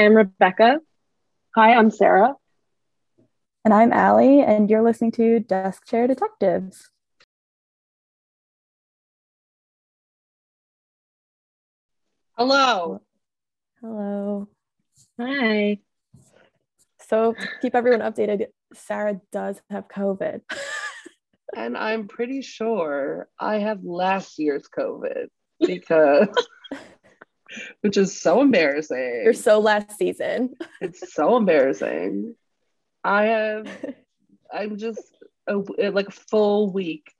Hi, I'm Rebecca. Hi, I'm Sarah. And I'm Ally, and you're listening to Desk Chair Detectives. Hello. Hello. Hi. So, to keep everyone updated, Sarah does have COVID. and I'm pretty sure I have last year's COVID because, which is so embarrassing. You're so last season. it's so embarrassing. I have, I'm just a, like a full week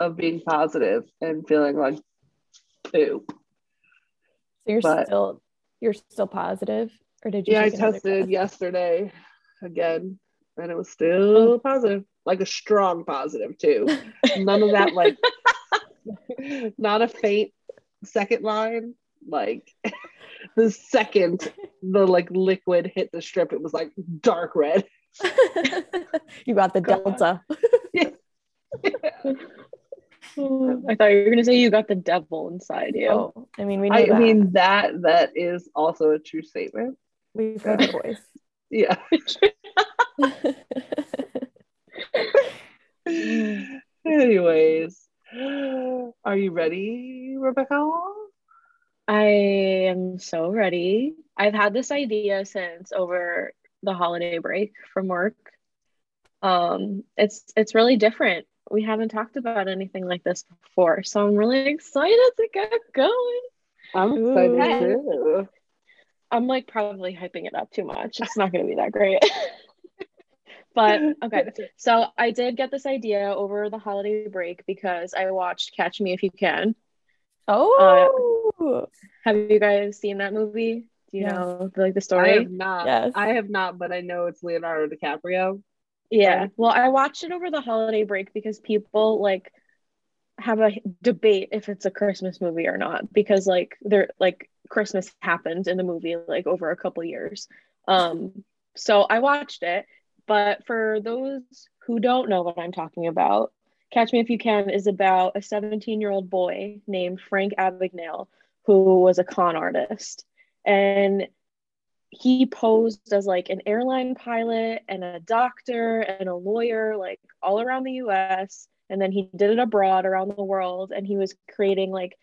of being positive and feeling like poop. So you're but, still you're still positive, or did you? Yeah, I tested yesterday again, and it was still oh. positive, like a strong positive too. None of that like, not a faint second line. Like the second the like liquid hit the strip, it was like dark red. you got the delta. yeah. yeah. I thought you were gonna say you got the devil inside you. Oh, I mean, we. I that. mean that that is also a true statement. We've heard the voice. yeah. Anyways, are you ready, Rebecca? I am so ready. I've had this idea since over the holiday break from work. Um, it's it's really different we haven't talked about anything like this before. So I'm really excited to get going. I'm excited too. I'm like probably hyping it up too much. It's not going to be that great. but okay. So I did get this idea over the holiday break because I watched Catch Me If You Can. Oh. Uh, have you guys seen that movie? Do you yes. know like the story? I have not. Yes. I have not, but I know it's Leonardo DiCaprio. Yeah. Well, I watched it over the holiday break because people like have a debate if it's a Christmas movie or not because like they're like Christmas happened in the movie like over a couple years. Um so I watched it, but for those who don't know what I'm talking about, Catch Me If You Can is about a 17-year-old boy named Frank Abagnale who was a con artist. And he posed as like an airline pilot and a doctor and a lawyer like all around the US and then he did it abroad around the world and he was creating like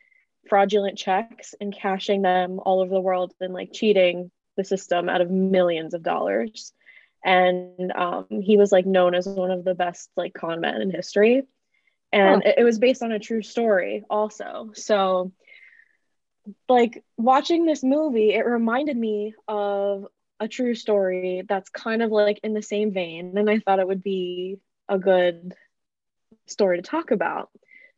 fraudulent checks and cashing them all over the world and like cheating the system out of millions of dollars and um, he was like known as one of the best like con men in history and it, it was based on a true story also so like watching this movie, it reminded me of a true story that's kind of like in the same vein. And I thought it would be a good story to talk about.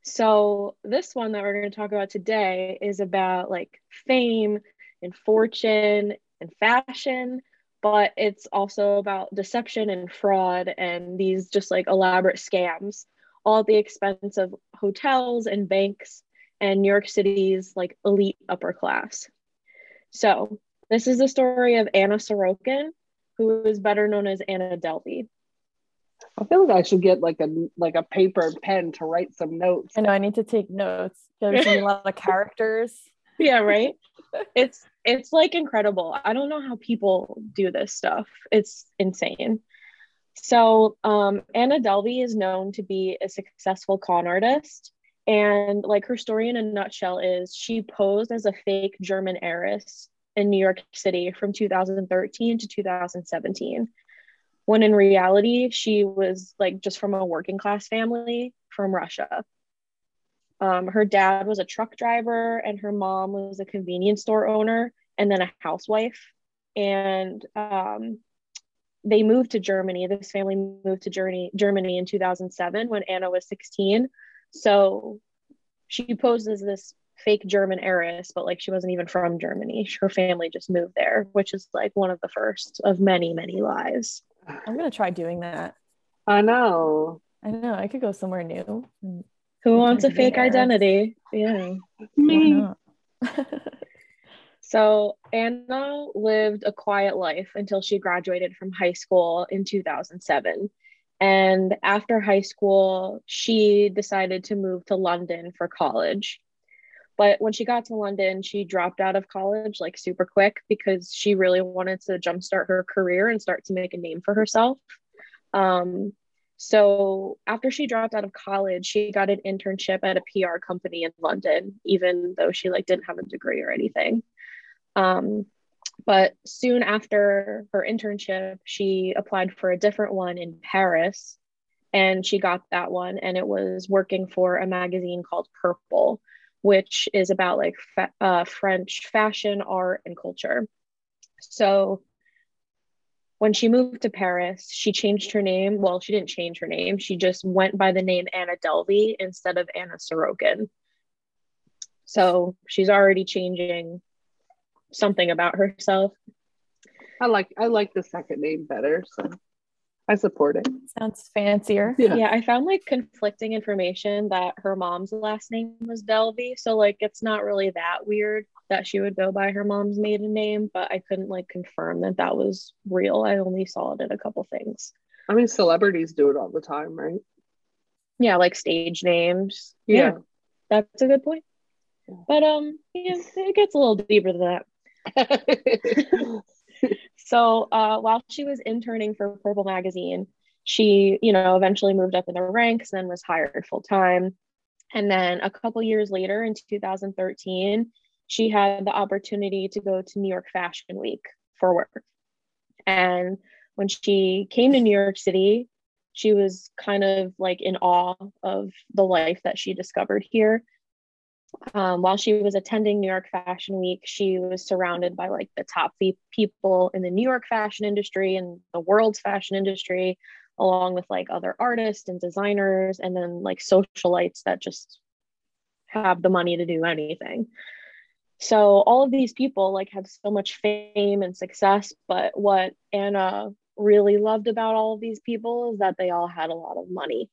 So, this one that we're going to talk about today is about like fame and fortune and fashion, but it's also about deception and fraud and these just like elaborate scams, all at the expense of hotels and banks and New York City's like elite upper class. So this is the story of Anna Sorokin, who is better known as Anna Delvey. I feel like I should get like a like a paper and pen to write some notes. I know I need to take notes. There's a lot of characters. Yeah, right. it's it's like incredible. I don't know how people do this stuff. It's insane. So um, Anna Delvey is known to be a successful con artist and like her story in a nutshell is she posed as a fake German heiress in New York City from 2013 to 2017. When in reality, she was like just from a working class family from Russia. Um, her dad was a truck driver, and her mom was a convenience store owner and then a housewife. And um, they moved to Germany. This family moved to Germany, Germany in 2007 when Anna was 16 so she posed as this fake German heiress, but like she wasn't even from Germany. Her family just moved there, which is like one of the first of many, many lies. I'm gonna try doing that. I know. I know. I could go somewhere new. Who wants a fake identity? Yeah. Me. so Anna lived a quiet life until she graduated from high school in 2007. And after high school, she decided to move to London for college. But when she got to London, she dropped out of college like super quick because she really wanted to jumpstart her career and start to make a name for herself. Um, so after she dropped out of college, she got an internship at a PR company in London, even though she like didn't have a degree or anything. Um, but soon after her internship, she applied for a different one in Paris and she got that one. And it was working for a magazine called Purple, which is about like fa- uh, French fashion, art, and culture. So when she moved to Paris, she changed her name. Well, she didn't change her name. She just went by the name Anna Delvey instead of Anna Sorokin. So she's already changing something about herself. I like I like the second name better, so I support it. Sounds fancier. Yeah. yeah, I found like conflicting information that her mom's last name was Delvey, so like it's not really that weird that she would go by her mom's maiden name, but I couldn't like confirm that that was real. I only saw it in a couple things. I mean, celebrities do it all the time, right? Yeah, like stage names. Yeah, yeah that's a good point. But um, yeah, it gets a little deeper than that. so uh, while she was interning for Purple Magazine, she, you know, eventually moved up in the ranks and was hired full time. And then a couple years later, in 2013, she had the opportunity to go to New York Fashion Week for work. And when she came to New York City, she was kind of like in awe of the life that she discovered here um, while she was attending New York Fashion Week, she was surrounded by like the top people in the New York fashion industry and the world's fashion industry, along with like other artists and designers, and then like socialites that just have the money to do anything. So all of these people like have so much fame and success, but what Anna really loved about all of these people is that they all had a lot of money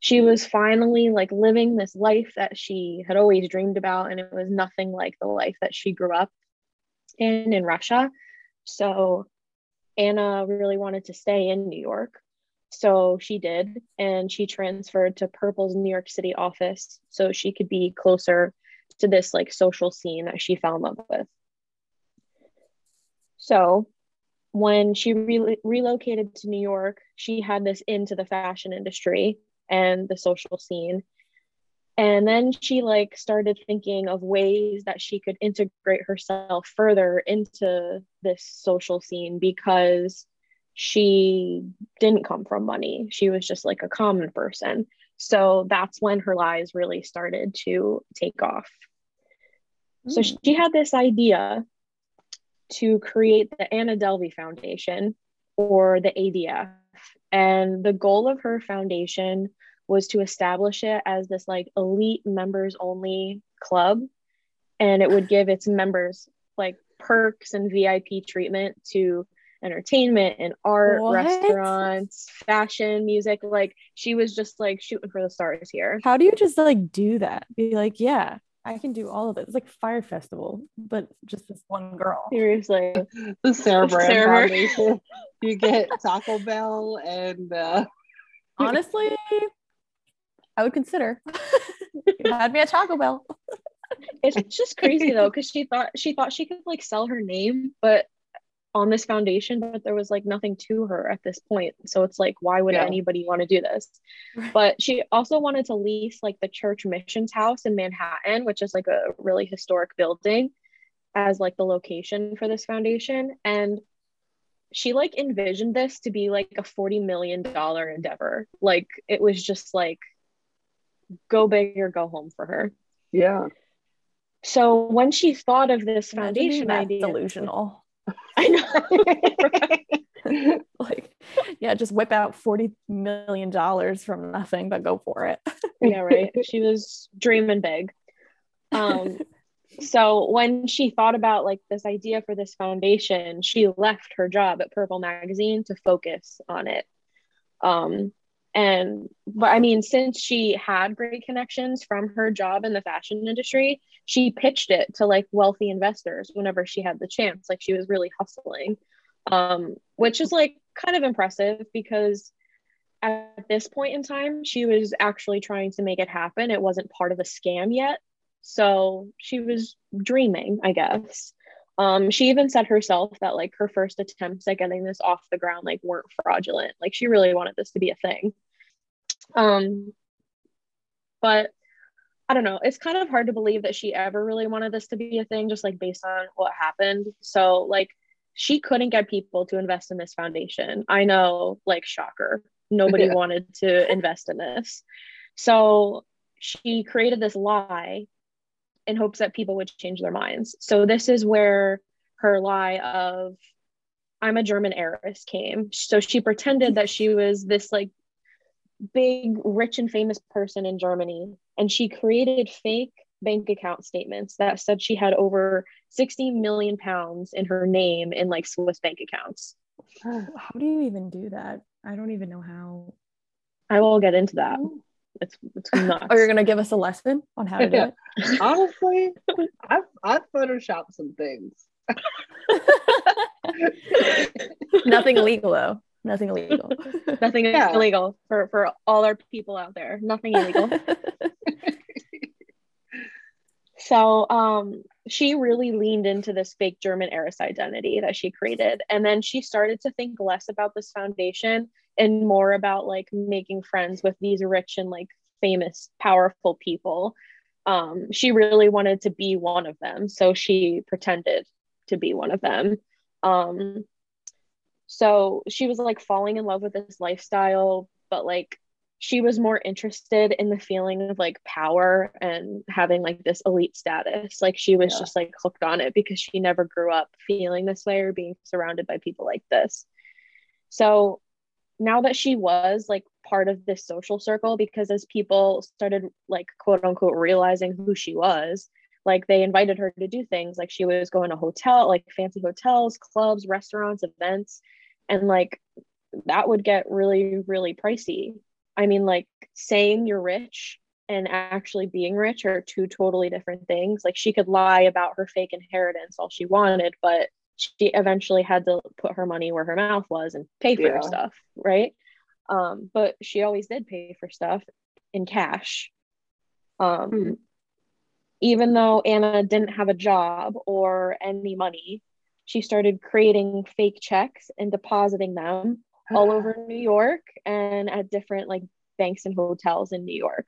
she was finally like living this life that she had always dreamed about and it was nothing like the life that she grew up in in Russia. So Anna really wanted to stay in New York. So she did and she transferred to Purple's New York City office so she could be closer to this like social scene that she fell in love with. So when she re- relocated to New York, she had this into the fashion industry and the social scene. And then she like started thinking of ways that she could integrate herself further into this social scene because she didn't come from money. She was just like a common person. So that's when her lies really started to take off. Mm. so she had this idea to create the anna delvey foundation or the adf and the goal of her foundation was to establish it as this like elite members only club. And it would give its members like perks and VIP treatment to entertainment and art, what? restaurants, fashion, music. Like she was just like shooting for the stars here. How do you just like do that? Be like, yeah, I can do all of it. It's like Fyre Festival, but just this one girl. Seriously. the Sarah Brand Sarah. Foundation. you get Taco Bell and uh honestly, I would consider. you had me at Taco Bell. it's just crazy though, because she thought she thought she could like sell her name, but on this foundation, but there was like nothing to her at this point. So it's like, why would yeah. anybody want to do this? But she also wanted to lease like the church missions house in Manhattan, which is like a really historic building, as like the location for this foundation. And she like envisioned this to be like a 40 million dollar endeavor. Like it was just like go big or go home for her. Yeah. So when she thought of this foundation idea, delusional. I know. like, yeah, just whip out forty million dollars from nothing, but go for it. yeah, right. She was dreaming big. Um, so when she thought about like this idea for this foundation, she left her job at Purple Magazine to focus on it. Um, and but i mean since she had great connections from her job in the fashion industry she pitched it to like wealthy investors whenever she had the chance like she was really hustling um, which is like kind of impressive because at this point in time she was actually trying to make it happen it wasn't part of a scam yet So she was dreaming, I guess. Um, she even said herself that like her first attempts at getting this off the ground like weren't fraudulent. Like she really wanted this to be a thing. Um, but I don't know. It's kind of hard to believe that she ever really wanted this to be a thing, just like based on what happened. So like she couldn't get people to invest in this foundation. I know, like shocker. Nobody yeah. wanted to invest in this. So she created this lie in hopes that people would change their minds. So this is where her lie of I'm a German heiress came. So she pretended that she was this like big, rich and famous person in Germany, and she created fake bank account statements that said she had over 60 million pounds in her name in like Swiss bank accounts. How do you even do that? I don't even know how. I will get into that. Oh. It's, it's nuts. oh, you're gonna give us a lesson on how to do yeah. it? Honestly, I've I've photoshopped some things. Nothing illegal though. Nothing illegal. Nothing yeah. illegal for for all our people out there. Nothing illegal. so um she really leaned into this fake German heiress identity that she created. And then she started to think less about this foundation and more about like making friends with these rich and like famous, powerful people. Um, she really wanted to be one of them. So she pretended to be one of them. Um, so she was like falling in love with this lifestyle, but like she was more interested in the feeling of like power and having like this elite status. Like she was yeah. just like hooked on it because she never grew up feeling this way or being surrounded by people like this. So now that she was like part of this social circle, because as people started like quote unquote realizing who she was, like they invited her to do things like she was going to hotel like fancy hotels clubs restaurants events and like that would get really really pricey. I mean like saying you're rich and actually being rich are two totally different things. Like she could lie about her fake inheritance all she wanted but she eventually had to put her money where her mouth was and pay for yeah. stuff right? Um but she always did pay for stuff in cash. Um hmm even though Anna didn't have a job or any money, she started creating fake checks and depositing them all over New York and at different like banks and hotels in New York.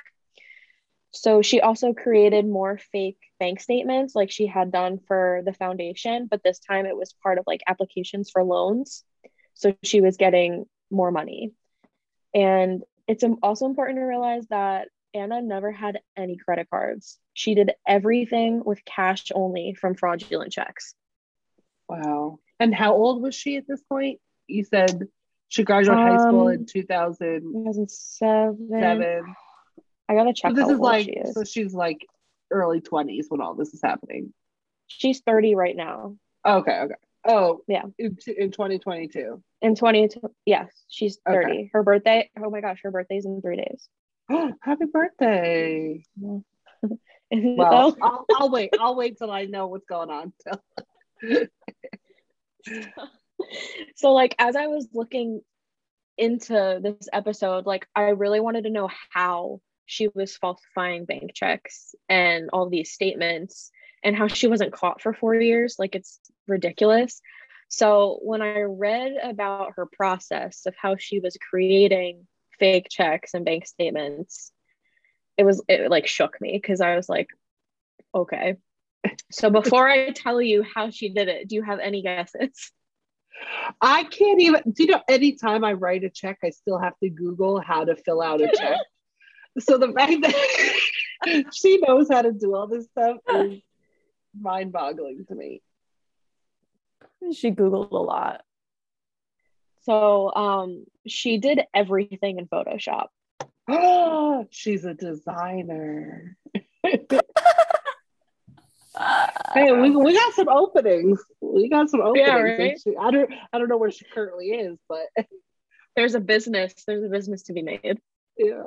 So she also created more fake bank statements like she had done for the foundation, but this time it was part of like applications for loans. So she was getting more money. And it's also important to realize that Anna never had any credit cards. She did everything with cash only from fraudulent checks. Wow. And how old was she at this point? You said she graduated um, high school in 2000, 2007. Seven. I gotta check. So this is like, is. so she's like early 20s when all this is happening. She's 30 right now. Okay. Okay. Oh, yeah. In, in 2022. In 20, yes, she's 30. Okay. Her birthday, oh my gosh, her birthday's in three days. Happy birthday. well, I'll, I'll wait. I'll wait till I know what's going on. so, like, as I was looking into this episode, like, I really wanted to know how she was falsifying bank checks and all these statements and how she wasn't caught for four years. Like, it's ridiculous. So, when I read about her process of how she was creating fake checks and bank statements it was it like shook me because i was like okay. So before i tell you how she did it do you have any guesses? I can't even do you know anytime i write a check i still have to google how to fill out a check. So the fact that she knows how to do all this stuff is mind-boggling to me. She googled a lot. So um, she did everything in Photoshop. Oh, she's a designer. hey, we, we got some openings. We got some openings. Yeah, right? She, I don't I don't know where she currently is, but there's a business. There's a business to be made. Yeah.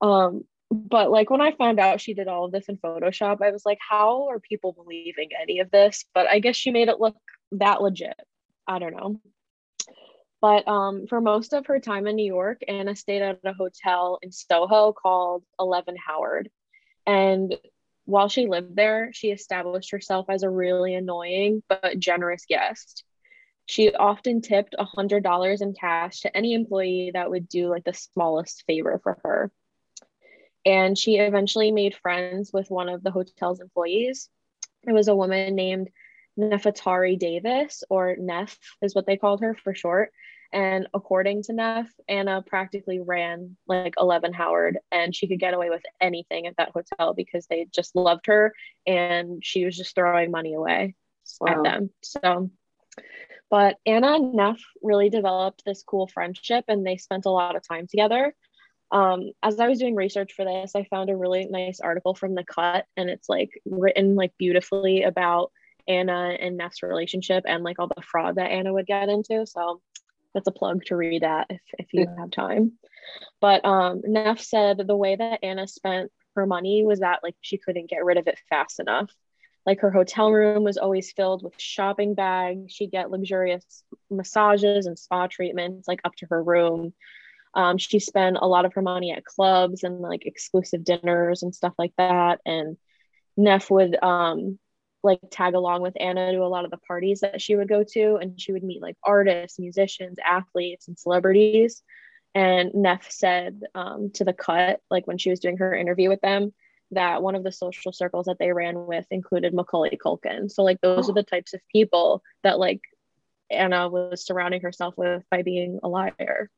Um, but like when I found out she did all of this in Photoshop, I was like, how are people believing any of this? But I guess she made it look that legit. I don't know. But um, for most of her time in New York, Anna stayed at a hotel in Soho called 11 Howard. And while she lived there, she established herself as a really annoying but generous guest. She often tipped $100 in cash to any employee that would do like the smallest favor for her. And she eventually made friends with one of the hotel's employees. It was a woman named Neffatari Davis, or Neff is what they called her for short. And according to Neff, Anna practically ran like 11 Howard and she could get away with anything at that hotel because they just loved her and she was just throwing money away wow. at them. So, but Anna and Neff really developed this cool friendship and they spent a lot of time together. Um, as I was doing research for this, I found a really nice article from The Cut and it's like written like beautifully about Anna and Neff's relationship and like all the fraud that Anna would get into. So that's a plug to read that if, if you have time. But um, Neff said the way that Anna spent her money was that like she couldn't get rid of it fast enough. Like her hotel room was always filled with shopping bags. She'd get luxurious massages and spa treatments like up to her room. Um, she spent a lot of her money at clubs and like exclusive dinners and stuff like that. And Neff would um, like tag along with Anna to a lot of the parties that she would go to, and she would meet like artists, musicians, athletes, and celebrities. And Neff said um, to the cut, like when she was doing her interview with them, that one of the social circles that they ran with included Macaulay Culkin. So like those oh. are the types of people that like Anna was surrounding herself with by being a liar.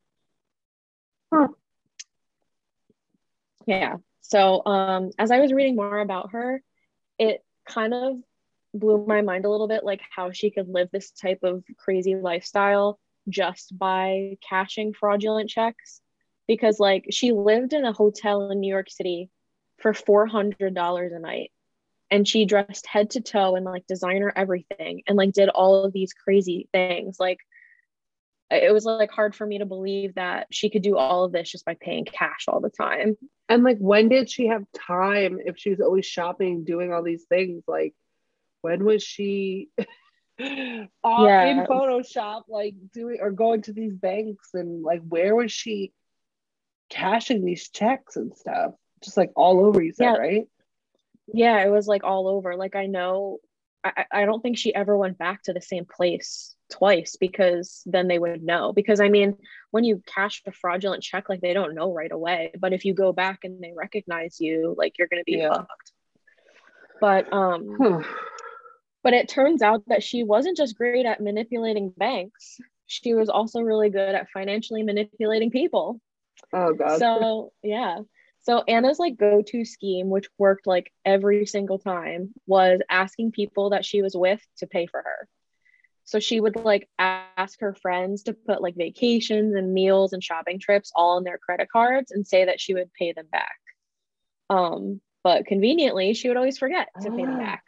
Huh. Yeah. So um as I was reading more about her, it kind of blew my mind a little bit like how she could live this type of crazy lifestyle just by cashing fraudulent checks. Because like she lived in a hotel in New York City for $400 a night and she dressed head to toe in like designer everything and like did all of these crazy things. Like it was like hard for me to believe that she could do all of this just by paying cash all the time. And like when did she have time if she was always shopping doing all these things? Like when was she yeah. in Photoshop, like doing or going to these banks and like where was she cashing these checks and stuff? Just like all over, you said, yeah. right? Yeah, it was like all over. Like I know I, I don't think she ever went back to the same place twice because then they would know. Because I mean, when you cash a fraudulent check, like they don't know right away. But if you go back and they recognize you, like you're gonna be yeah. fucked. But um but it turns out that she wasn't just great at manipulating banks, she was also really good at financially manipulating people. Oh, God. So, yeah. So, Anna's like go to scheme, which worked like every single time, was asking people that she was with to pay for her. So she would like ask her friends to put like vacations and meals and shopping trips all on their credit cards and say that she would pay them back. Um, but conveniently, she would always forget to pay them back.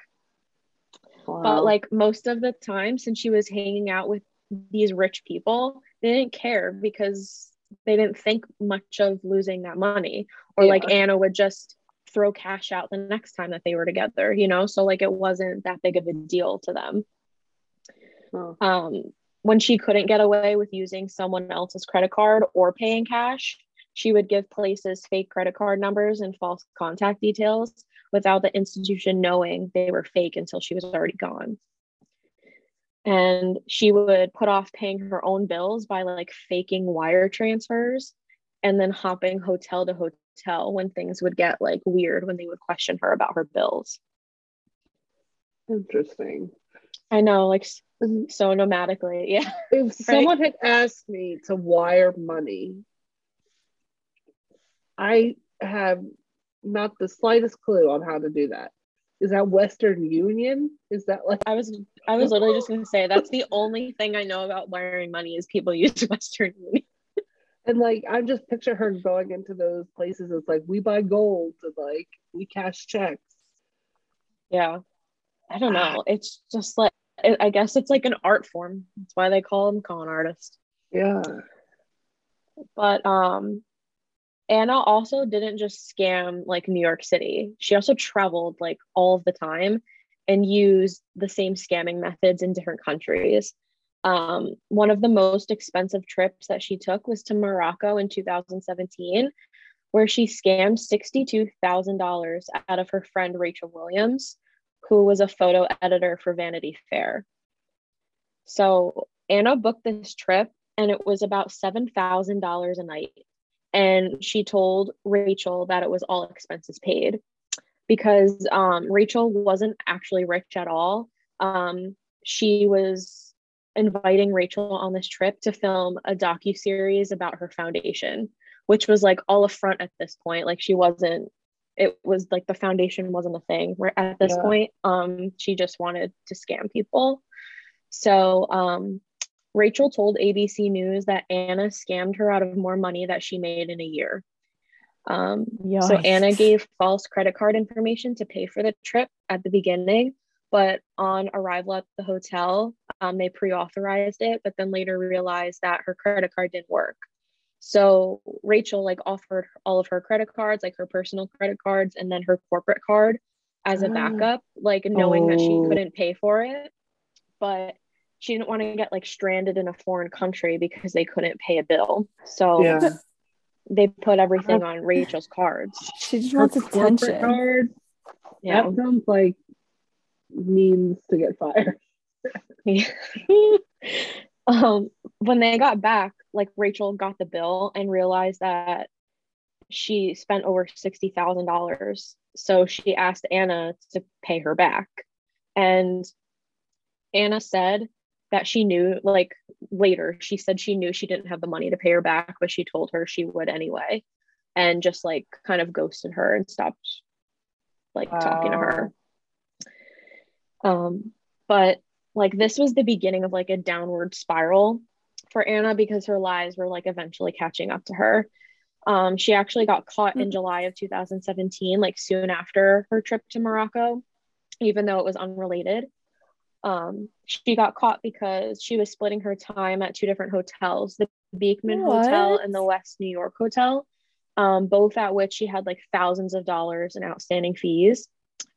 Wow. But like most of the time, since she was hanging out with these rich people, they didn't care because they didn't think much of losing that money. Or yeah. like Anna would just throw cash out the next time that they were together, you know? So like it wasn't that big of a deal to them. Oh. Um, when she couldn't get away with using someone else's credit card or paying cash, she would give places fake credit card numbers and false contact details without the institution knowing they were fake until she was already gone. And she would put off paying her own bills by like faking wire transfers and then hopping hotel to hotel when things would get like weird when they would question her about her bills. Interesting. I know, like so nomadically. Yeah. If right? someone had asked me to wire money, I have not the slightest clue on how to do that. Is that Western Union? Is that like I was I was literally just gonna say that's the only thing I know about wiring money is people use Western Union. and like I'm just picture her going into those places. It's like we buy gold and like we cash checks. Yeah, I don't know. It's just like I guess it's like an art form. That's why they call them con artists. Yeah. But um, Anna also didn't just scam like New York City. She also traveled like all of the time and used the same scamming methods in different countries. Um, one of the most expensive trips that she took was to Morocco in 2017, where she scammed $62,000 out of her friend Rachel Williams, who was a photo editor for Vanity Fair. So Anna booked this trip and it was about $7,000 a night. And she told Rachel that it was all expenses paid because um, Rachel wasn't actually rich at all. Um, she was inviting Rachel on this trip to film a docu series about her foundation, which was like all a front at this point. Like she wasn't. It was like the foundation wasn't a thing. Where at this yeah. point, um, she just wanted to scam people. So um, Rachel told ABC News that Anna scammed her out of more money that she made in a year. Um, so Anna gave false credit card information to pay for the trip at the beginning, but on arrival at the hotel, um, they pre-authorized it, but then later realized that her credit card didn't work. So Rachel like offered all of her credit cards, like her personal credit cards, and then her corporate card as a ah. backup, like knowing oh. that she oh. couldn't pay for it. But she didn't want to get like stranded in a foreign country because they couldn't pay a bill. So yeah. they put everything on Rachel's cards. She just wants attention. Card, yeah. That sounds like means to get fired. um, when they got back, like Rachel got the bill and realized that she spent over sixty thousand dollars. So she asked Anna to pay her back. And Anna said that she knew like later she said she knew she didn't have the money to pay her back but she told her she would anyway and just like kind of ghosted her and stopped like wow. talking to her um but like this was the beginning of like a downward spiral for Anna because her lies were like eventually catching up to her um she actually got caught mm-hmm. in July of 2017 like soon after her trip to Morocco even though it was unrelated um, she got caught because she was splitting her time at two different hotels the Beekman what? Hotel and the West New York Hotel, um, both at which she had like thousands of dollars in outstanding fees.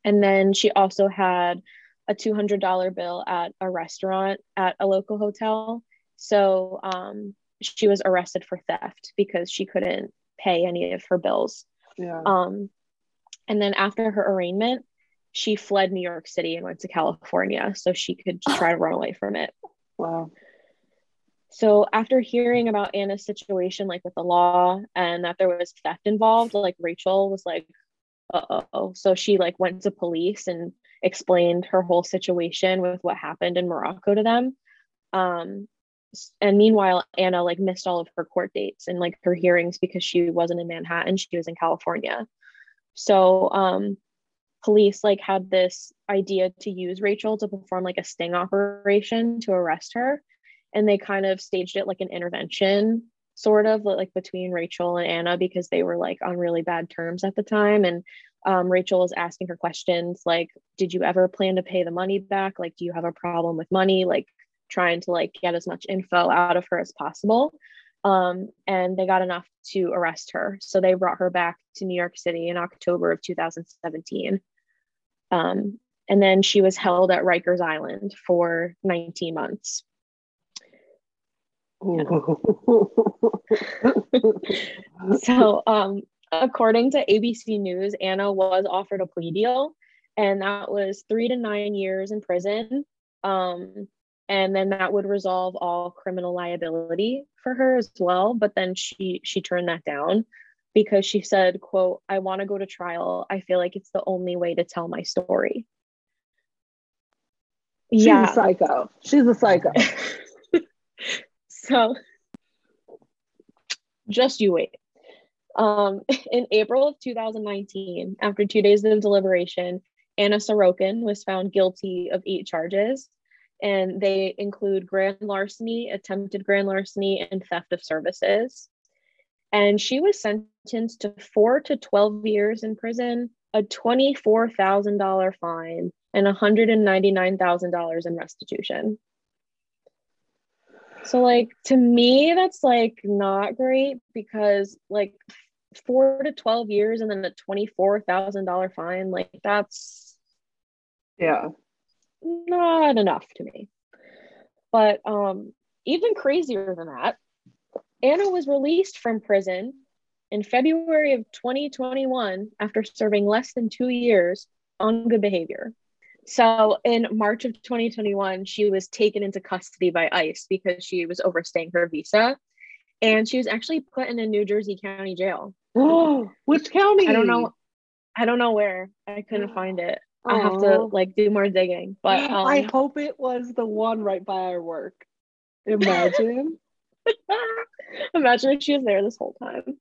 And then she also had a $200 bill at a restaurant at a local hotel. So um, she was arrested for theft because she couldn't pay any of her bills. Yeah. Um, and then after her arraignment, she fled New York City and went to California so she could try to run away from it. Wow. So after hearing about Anna's situation, like with the law and that there was theft involved, like Rachel was like, uh oh. So she like went to police and explained her whole situation with what happened in Morocco to them. Um, and meanwhile, Anna like missed all of her court dates and like her hearings because she wasn't in Manhattan, she was in California. So um, police like had this idea to use Rachel to perform like a sting operation to arrest her. And they kind of staged it like an intervention sort of like between Rachel and Anna because they were like on really bad terms at the time. And um, Rachel was asking her questions like did you ever plan to pay the money back? Like do you have a problem with money? Like trying to like get as much info out of her as possible. Um, and they got enough to arrest her. So they brought her back to New York City in October of 2017 um, and then she was held at Rikers Island for 19 months. so, um, according to ABC News, Anna was offered a plea deal, and that was three to nine years in prison. Um, and then that would resolve all criminal liability for her as well. But then she she turned that down because she said, quote, I want to go to trial. I feel like it's the only way to tell my story. She's yeah. a psycho. She's a psycho. so just you wait. Um, in April of 2019, after two days of deliberation, Anna Sorokin was found guilty of eight charges, and they include grand larceny, attempted grand larceny, and theft of services and she was sentenced to four to 12 years in prison, a $24,000 fine, and $199,000 in restitution. So, like, to me, that's like not great because, like, four to 12 years and then a $24,000 fine, like, that's, yeah, not enough to me. But, um, even crazier than that, Anna was released from prison in February of 2021 after serving less than two years on good behavior. So in March of 2021, she was taken into custody by ICE because she was overstaying her visa. And she was actually put in a New Jersey County jail. Oh, which county? I don't know. I don't know where. I couldn't find it. I have to like do more digging. But um, I hope it was the one right by our work. Imagine. imagine if she was there this whole time.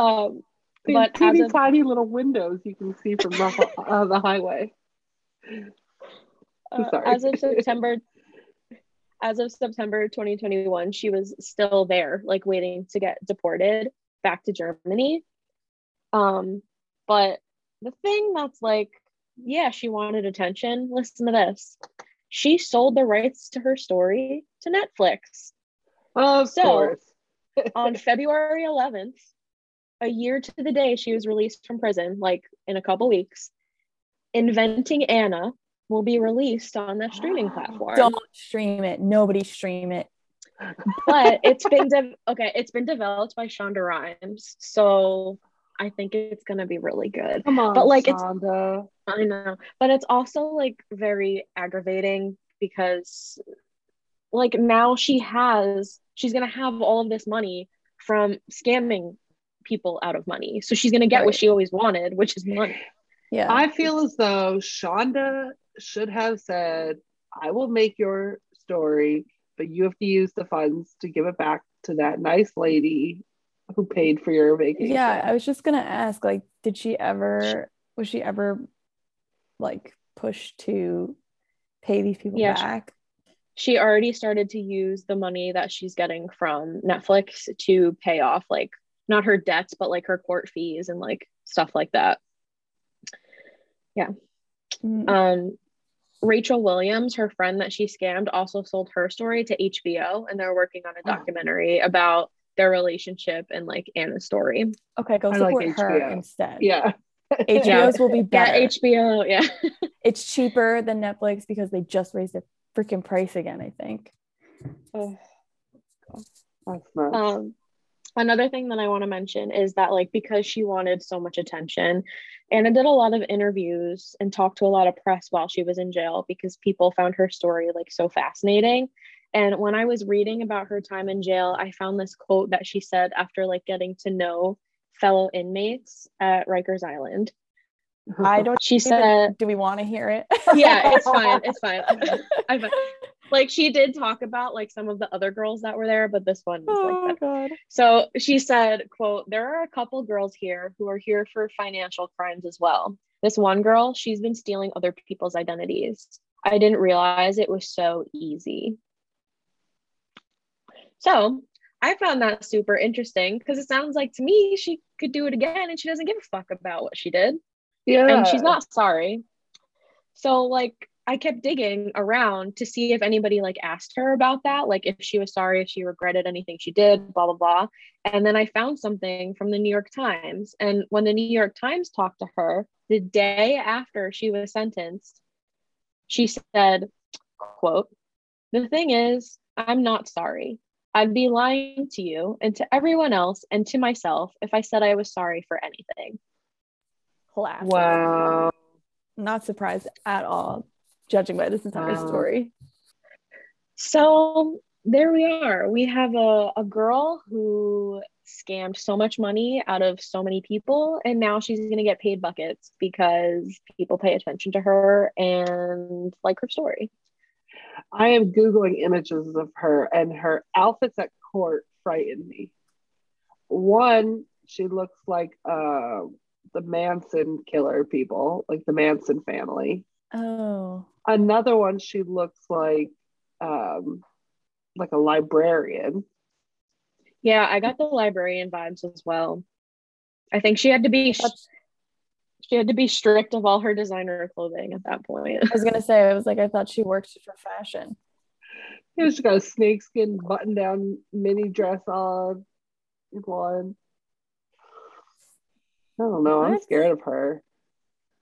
Um, These but teeny of- tiny little windows you can see from the, uh, the highway. Uh, as of September as of September 2021 she was still there like waiting to get deported back to Germany. Um but the thing that's like yeah she wanted attention. Listen to this. She sold the rights to her story to Netflix. Of So- course. on February 11th a year to the day she was released from prison like in a couple weeks Inventing Anna will be released on the streaming platform Don't stream it. Nobody stream it. but it's been de- okay it's been developed by shonda rhimes so i think it's gonna be really good Come on, but, like, it's- Shonda. i know but it's also like very aggravating because like now she has she's gonna have all of this money from scamming people out of money so she's gonna get what she always wanted which is money Yeah. I feel as though Shonda should have said, I will make your story, but you have to use the funds to give it back to that nice lady who paid for your vacation. yeah. I was just gonna ask, like, did she ever was she ever like pushed to pay these people Yeah, back? she already started to use the money that she's getting from Netflix to pay off like not her debts but like her court fees and like stuff like that. Mm, Um Rachel Williams, her friend that she scammed, also sold her story to HBO and they're working on a Oh. documentary about their relationship and like Anna's story. okay, go I like support her instead. Yeah. HBO's will be Yeah, better. HBO, yeah. it's cheaper than Netflix because they just raised the freaking price again, I think. That's nuts. Um, another thing that I want to mention is that, like, because she wanted so much attention, Anna did a lot of interviews and talked to a lot of press while she was in jail because people found her story like so fascinating. And when I was reading about her time in jail, I found this quote that she said after like getting to know fellow inmates at Rikers Island. I don't She said, do we want to hear it? yeah, it's fine. It's fine. Like she did talk about like some of the other girls that were there, but this one was like oh better. god. So she said, quote, there are a couple girls here who are here for financial crimes as well. This one girl, she's been stealing other people's identities. I didn't realize it was so easy. So I found that super interesting because it sounds like to me she could do it again and she doesn't give a fuck about what she did yeah. and she's not sorry. So like I kept digging around to see if anybody like asked her about that, like if she was sorry, if she regretted anything she did, blah blah blah. And then I found something from the New York Times. And when the New York Times talked to her the day after she was sentenced, she said, quote, the thing is, I'm not sorry. I'd be lying to you and to everyone else and to myself if I said I was sorry for anything. Classic. Wow. Not surprised at all, judging by this entire Wow. story. So there we are. We have a, a girl who scammed so much money out of so many people, and now she's going to get paid buckets because people pay attention to her and like her story. I am Googling images of her, and her outfits at court frighten me. One, she looks like uh, the Manson killer people, like the Manson family. Oh. Another one, she looks like um, like a librarian. Yeah, I got the librarian vibes as well. I think she had to be That's- she had to be strict of all her designer clothing at that point. I was gonna say, I was like, I thought she worked for fashion. You know, she got a snakeskin button down mini dress on. One. I don't know. I'm scared of her.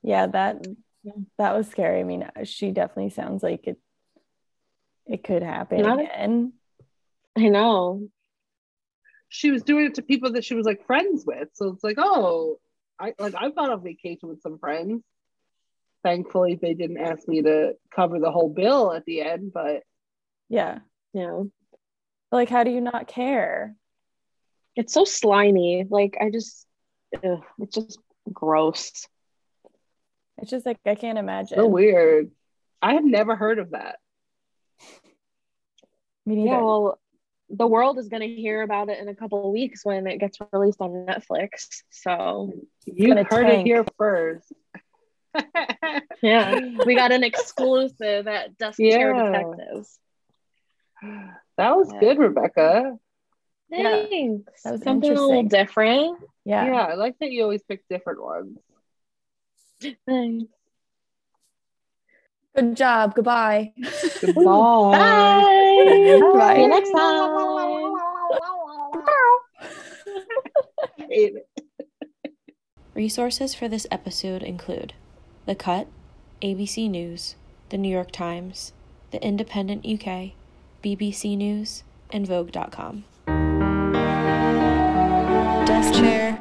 Yeah, that that was scary. I mean, she definitely sounds like it it could happen Not again. I know. she was doing it to people that she was like friends with. So it's like, oh, I like I've gone on vacation with some friends. Thankfully, they didn't ask me to cover the whole bill at the end, but Yeah. Yeah. Like, how do you not care? It's so slimy. Like I just ugh, it's just gross. It's just like I can't imagine. so weird. I have never heard of that. Me neither. Yeah, well, the world is going to hear about it in a couple of weeks when it gets released on Netflix. So, You gonna heard it here first. yeah, we got an exclusive at Desk Chair Detectives. That was Yeah. good, Rebecca. Yeah, Thanks. that was Something a little different. yeah. Yeah. I like that you always pick different ones. Thanks. Good job. Goodbye. Goodbye. Bye. Bye. See you next time. Resources for this episode include The Cut, ABC News, The New York Times, The Independent UK, BBC News, and Vogue.com. Desk Chair